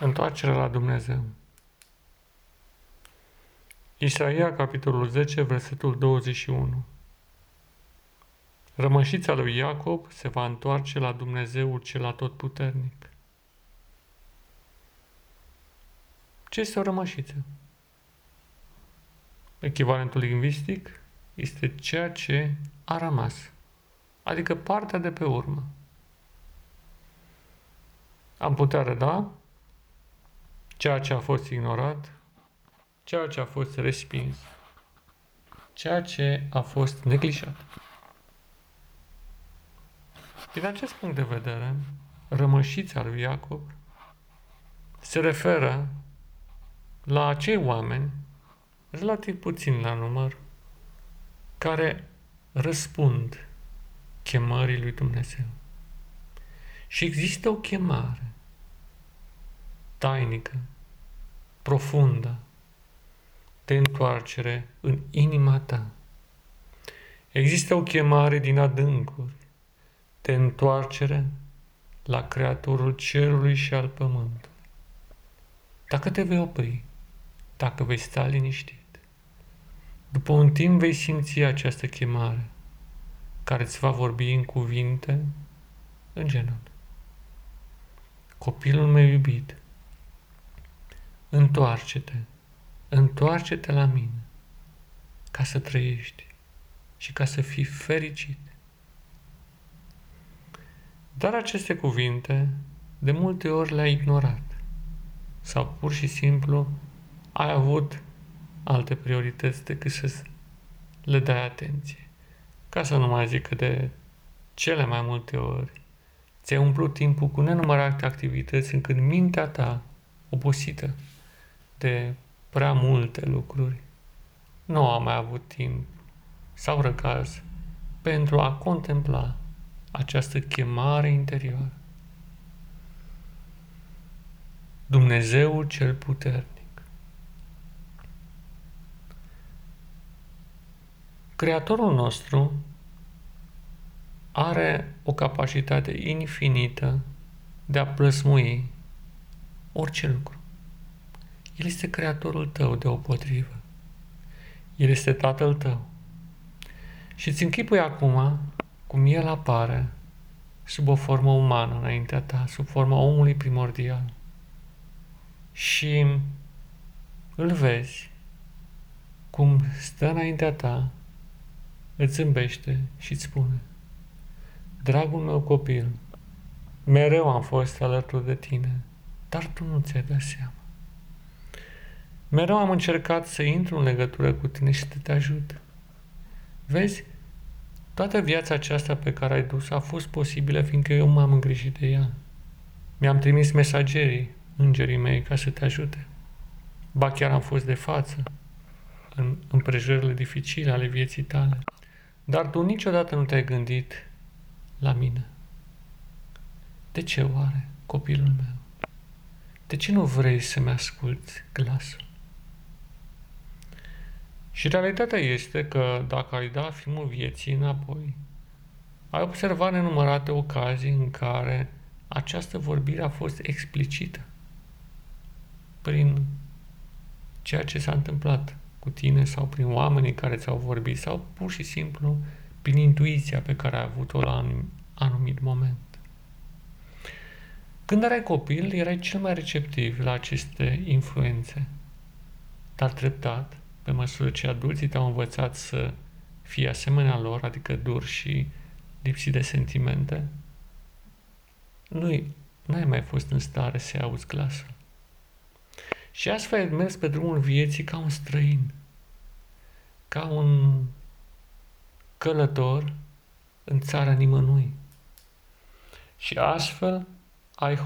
Întoarcerea la Dumnezeu. Isaia, capitolul 10, versetul 21. Rămășița lui Iacob se va întoarce la Dumnezeul cel atotputernic. Ce este o rămășiță? Echivalentul lingvistic este ceea ce a rămas, adică partea de pe urmă. Am putea reda ceea ce a fost ignorat, ceea ce a fost respins, ceea ce a fost neglijat. Din acest punct de vedere, rămășița lui Iacob se referă la acei oameni, relativ puțin la număr, care răspund chemării lui Dumnezeu. Și există o chemare tainică, profundă, de întoarcere în inima ta. Există o chemare din adâncuri de întoarcere la Creatorul Cerului și al Pământului. Dacă te vei opri, dacă vei sta liniștit, după un timp vei simți această chemare care îți va vorbi în cuvinte în genunchi. Copilul meu iubit, întoarce-te, întoarce-te la mine, ca să trăiești și ca să fii fericit. Dar aceste cuvinte de multe ori le-ai ignorat sau pur și simplu ai avut alte priorități decât să le dai atenție. Ca să nu mai zic că de cele mai multe ori ți-ai umplut timpul cu nenumărate activități încât mintea ta, obosită, de prea multe lucruri. Nu am mai avut timp sau răgaz pentru a contempla această chemare interioară. Dumnezeul cel puternic. Creatorul nostru are o capacitate infinită de a plăsmui orice lucru. El este creatorul tău de potrivă. El este tatăl tău. Și îți închipui acum cum el apare sub o formă umană înaintea ta, sub forma omului primordial. Și îl vezi cum stă înaintea ta, îți zâmbește și îți spune Dragul meu copil, mereu am fost alături de tine, dar tu nu ți-ai dat seama. Mereu am încercat să intru în legătură cu tine și să te ajut. Vezi, toată viața aceasta pe care ai dus a fost posibilă fiindcă eu m-am îngrijit de ea. Mi-am trimis mesagerii, îngerii mei, ca să te ajute. Ba chiar am fost de față în împrejurările dificile ale vieții tale. Dar tu niciodată nu te-ai gândit la mine. De ce oare, copilul meu? De ce nu vrei să-mi asculți glasul? Și realitatea este că dacă ai da filmul vieții înapoi, ai observat nenumărate ocazii în care această vorbire a fost explicită prin ceea ce s-a întâmplat cu tine sau prin oamenii care ți-au vorbit sau pur și simplu prin intuiția pe care ai avut-o la un anumit moment. Când erai copil, erai cel mai receptiv la aceste influențe, dar treptat, pe măsură ce adulții te-au învățat să fii asemenea lor, adică dur și lipsi de sentimente, nu n-ai mai fost în stare să auzi glasul. Și astfel ai mers pe drumul vieții ca un străin, ca un călător în țara nimănui. Și astfel ai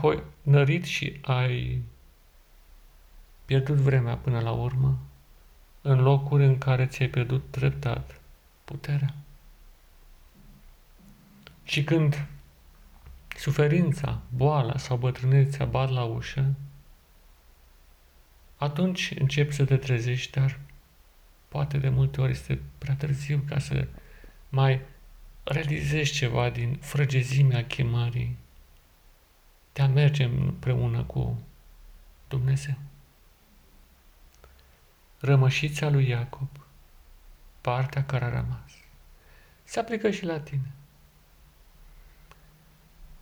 nărit și ai pierdut vremea până la urmă în locuri în care ți-ai pierdut treptat puterea. Și când suferința, boala sau bătrânețea bat la ușă, atunci începi să te trezești, dar poate de multe ori este prea târziu ca să mai realizezi ceva din frăgezimea chemării de a merge împreună cu Dumnezeu. Rămășița lui Iacob, partea care a rămas, se aplică și la tine.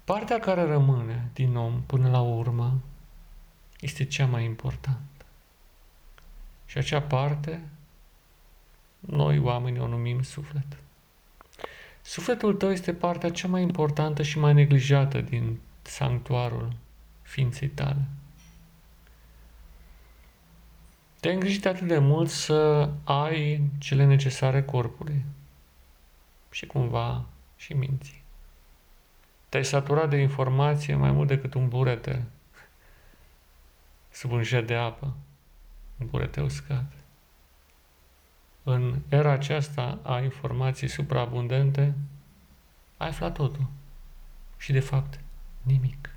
Partea care rămâne din om până la urmă este cea mai importantă. Și acea parte, noi oamenii o numim suflet. Sufletul tău este partea cea mai importantă și mai neglijată din sanctuarul ființei tale. Te-ai îngrijit atât de mult să ai cele necesare corpului și cumva și minții. Te-ai saturat de informație mai mult decât un burete sub un jet de apă, un burete uscat. În era aceasta a informației supraabundente, ai aflat totul. Și de fapt, nimic.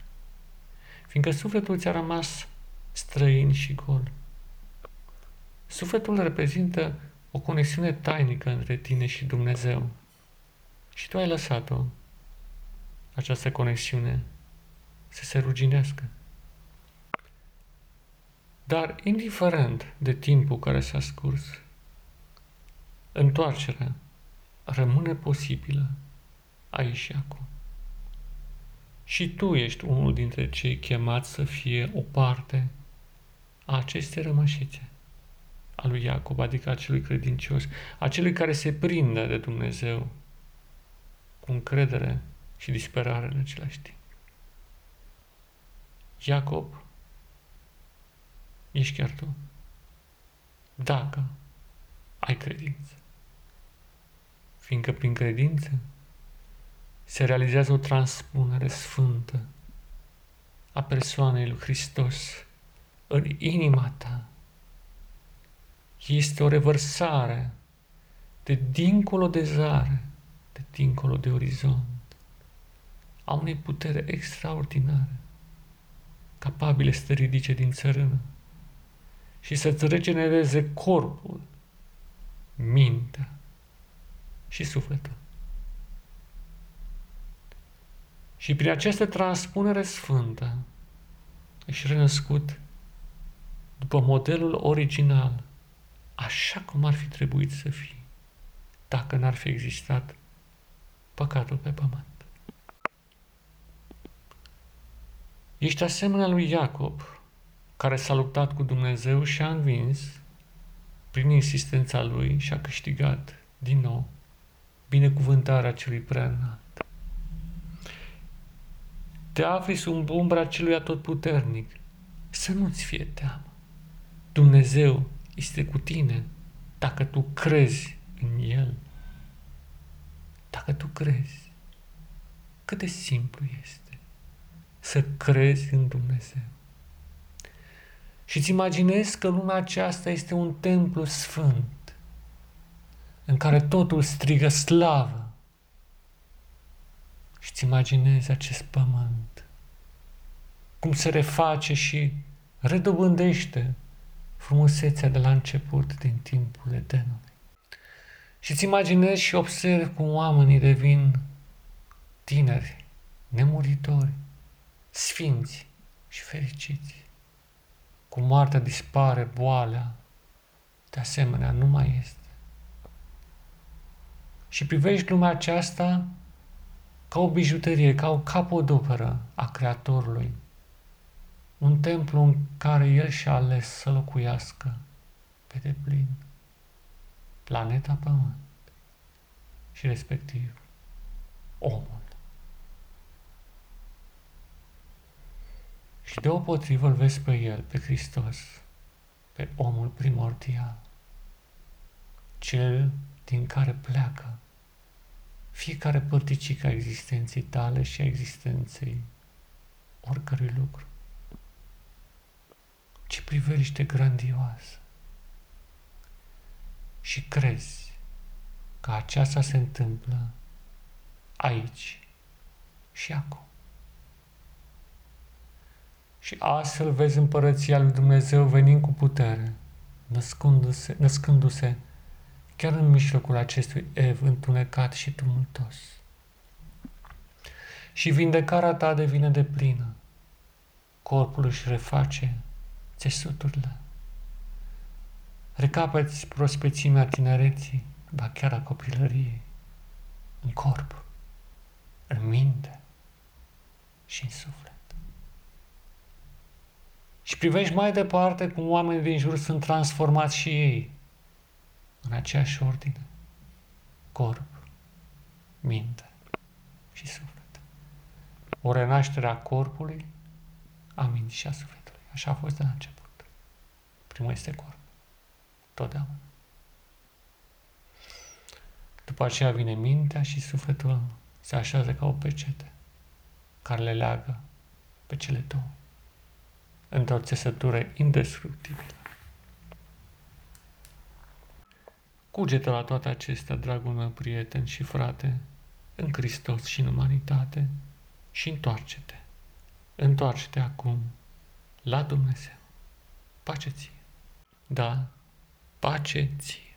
Fiindcă sufletul ți-a rămas străin și gol. Sufletul reprezintă o conexiune tainică între tine și Dumnezeu. Și tu ai lăsat-o, această conexiune, să se ruginească. Dar, indiferent de timpul care s-a scurs, întoarcerea rămâne posibilă aici și acum. Și tu ești unul dintre cei chemați să fie o parte a acestei rămășițe a lui Iacob, adică a celui credincios, a celui care se prinde de Dumnezeu cu încredere și disperare în același timp. Iacob, ești chiar tu. Dacă ai credință. Fiindcă prin credință se realizează o transpunere sfântă a persoanei lui Hristos în inima ta. Este o revărsare de dincolo de zare, de dincolo de orizont, a unei putere extraordinare, capabile să te ridice din țărână și să-ți regenereze corpul, mintea și sufletul. Și prin această transpunere sfântă ești renăscut după modelul original, așa cum ar fi trebuit să fie, dacă n-ar fi existat păcatul pe pământ. Ești asemenea lui Iacob, care s-a luptat cu Dumnezeu și a învins prin insistența lui și a câștigat din nou binecuvântarea celui preanalt. Te afli sub umbra celui atotputernic. Să nu-ți fie teamă. Dumnezeu este cu tine dacă tu crezi în El. Dacă tu crezi. Cât de simplu este să crezi în Dumnezeu. Și îți imaginezi că lumea aceasta este un templu sfânt în care totul strigă slavă. Și îți imaginezi acest pământ, cum se reface și redobândește frumusețea de la început din timpul Edenului. Și îți imaginezi și observi cum oamenii devin tineri, nemuritori, sfinți și fericiți. Cu moartea dispare boala, de asemenea nu mai este. Și privești lumea aceasta ca o bijuterie, ca o capodoperă a Creatorului. Un templu în care El și-a ales să locuiască pe deplin planeta Pământ și respectiv omul. Și deopotrivă îl vezi pe El, pe Hristos, pe omul primordial, cel din care pleacă fiecare părticică a existenței tale și a existenței oricărui lucru. Ce priveliște grandioasă! Și crezi că aceasta se întâmplă aici și acum. Și astfel vezi împărăția lui Dumnezeu venind cu putere, născându-se, născându-se chiar în mijlocul acestui ev întunecat și tumultos. Și vindecarea ta devine de plină. Corpul își reface țesuturile. Recapeți prospețimea tinereții, ba chiar a copilăriei, în corp, în minte și în suflet. Și privești mai departe cum oamenii din jur sunt transformați și ei în aceeași ordine. Corp, minte și suflet. O renaștere a corpului, a minții și a sufletului. Așa a fost de la început. Primul este corp. Totdeauna. După aceea vine mintea și sufletul se așează ca o pecete care le leagă pe cele două într-o țesătură indestructibilă. Cugete la toate acestea, dragul meu prieten și frate, în Hristos și în umanitate și întoarce-te. Întoarce-te acum la Dumnezeu. Pace ție. Da, pace ție.